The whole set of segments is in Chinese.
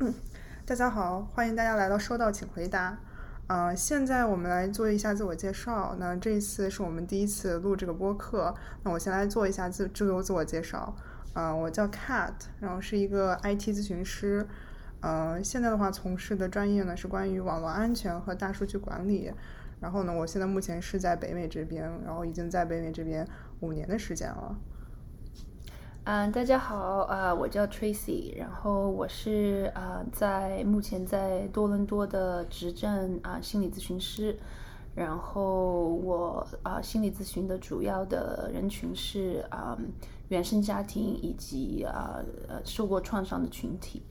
大家好，欢迎大家来到收到请回答。嗯，现在我们来做一下自我介绍。那这一次是我们第一次录这个播客。那我先来做一下自自由自我介绍。嗯，我叫 Cat，然后是一个 IT 咨询师。嗯，现在的话从事的专业呢是关于网络安全和大数据管理。然后呢，我现在目前是在北美这边，然后已经在北美这边五年的时间了。嗯，大家好，啊，我叫 Tracy，然后我是啊，在目前在多伦多的执政啊心理咨询师，然后我啊心理咨询的主要的人群是啊原生家庭以及啊受过创伤的群体，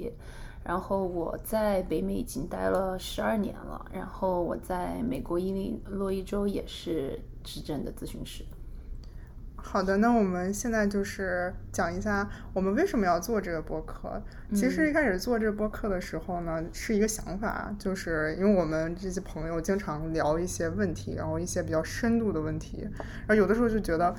然后我在北美已经待了十二年了，然后我在美国伊利诺伊州也是执政的咨询师。好的，那我们现在就是讲一下我们为什么要做这个播客。其实一开始做这个播客的时候呢，是一个想法，就是因为我们这些朋友经常聊一些问题，然后一些比较深度的问题，然后有的时候就觉得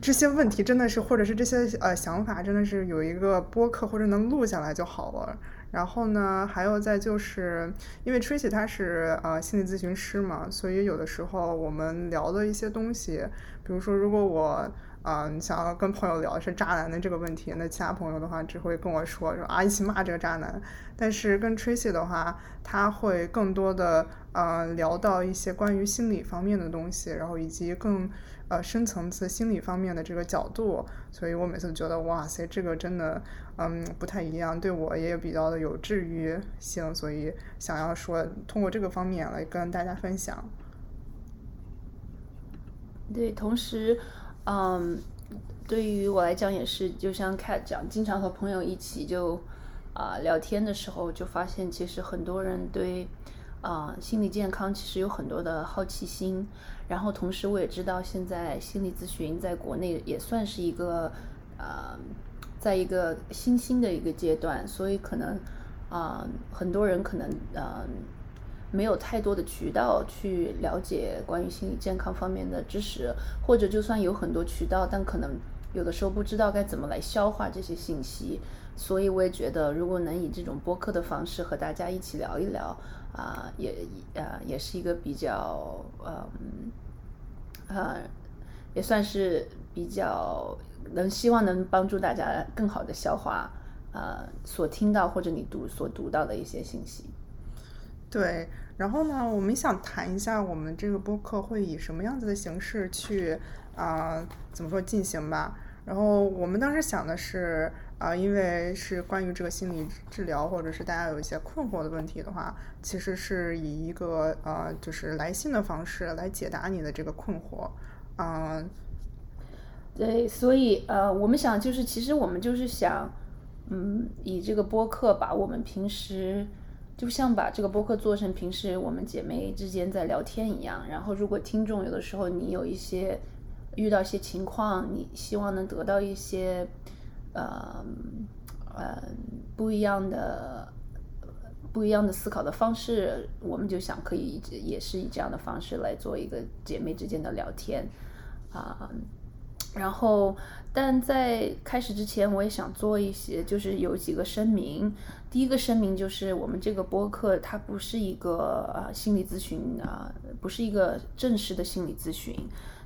这些问题真的是，或者是这些呃想法真的是有一个播客或者能录下来就好了。然后呢，还有再就是因为 Tracy 他是呃心理咨询师嘛，所以有的时候我们聊的一些东西。比如说，如果我嗯想要跟朋友聊是渣男的这个问题，那其他朋友的话只会跟我说说啊一起骂这个渣男。但是跟 Tracy 的话，他会更多的呃聊到一些关于心理方面的东西，然后以及更呃深层次心理方面的这个角度。所以我每次觉得哇塞，这个真的嗯不太一样，对我也比较的有治愈性，所以想要说通过这个方面来跟大家分享。对，同时，嗯，对于我来讲也是，就像 Cat 讲，经常和朋友一起就啊聊天的时候，就发现其实很多人对啊心理健康其实有很多的好奇心。然后同时我也知道，现在心理咨询在国内也算是一个呃，在一个新兴的一个阶段，所以可能啊很多人可能嗯。没有太多的渠道去了解关于心理健康方面的知识，或者就算有很多渠道，但可能有的时候不知道该怎么来消化这些信息。所以我也觉得，如果能以这种播客的方式和大家一起聊一聊，啊，也啊，也是一个比较，嗯，啊，也算是比较能希望能帮助大家更好的消化，呃，所听到或者你读所读到的一些信息。对，然后呢，我们想谈一下我们这个播客会以什么样子的形式去啊，怎么说进行吧？然后我们当时想的是啊，因为是关于这个心理治疗，或者是大家有一些困惑的问题的话，其实是以一个呃，就是来信的方式来解答你的这个困惑，嗯，对，所以呃，我们想就是其实我们就是想，嗯，以这个播客把我们平时。就像把这个播客做成平时我们姐妹之间在聊天一样，然后如果听众有的时候你有一些遇到一些情况，你希望能得到一些呃呃不一样的不一样的思考的方式，我们就想可以也是以这样的方式来做一个姐妹之间的聊天啊。然后，但在开始之前，我也想做一些，就是有几个声明。第一个声明就是，我们这个播客它不是一个啊心理咨询啊，不是一个正式的心理咨询，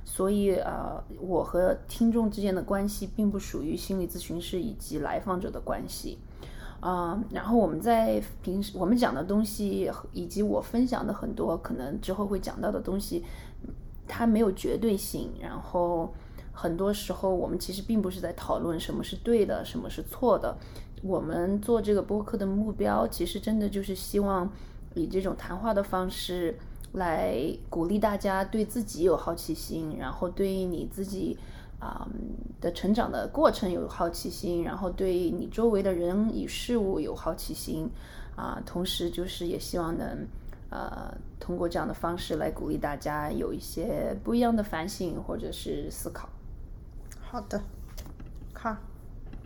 所以啊，我和听众之间的关系并不属于心理咨询师以及来访者的关系啊。然后我们在平时我们讲的东西，以及我分享的很多可能之后会讲到的东西，它没有绝对性。然后。很多时候，我们其实并不是在讨论什么是对的，什么是错的。我们做这个播客的目标，其实真的就是希望以这种谈话的方式来鼓励大家对自己有好奇心，然后对你自己啊的成长的过程有好奇心，然后对你周围的人与事物有好奇心啊。同时，就是也希望能呃通过这样的方式来鼓励大家有一些不一样的反省或者是思考。好的，看。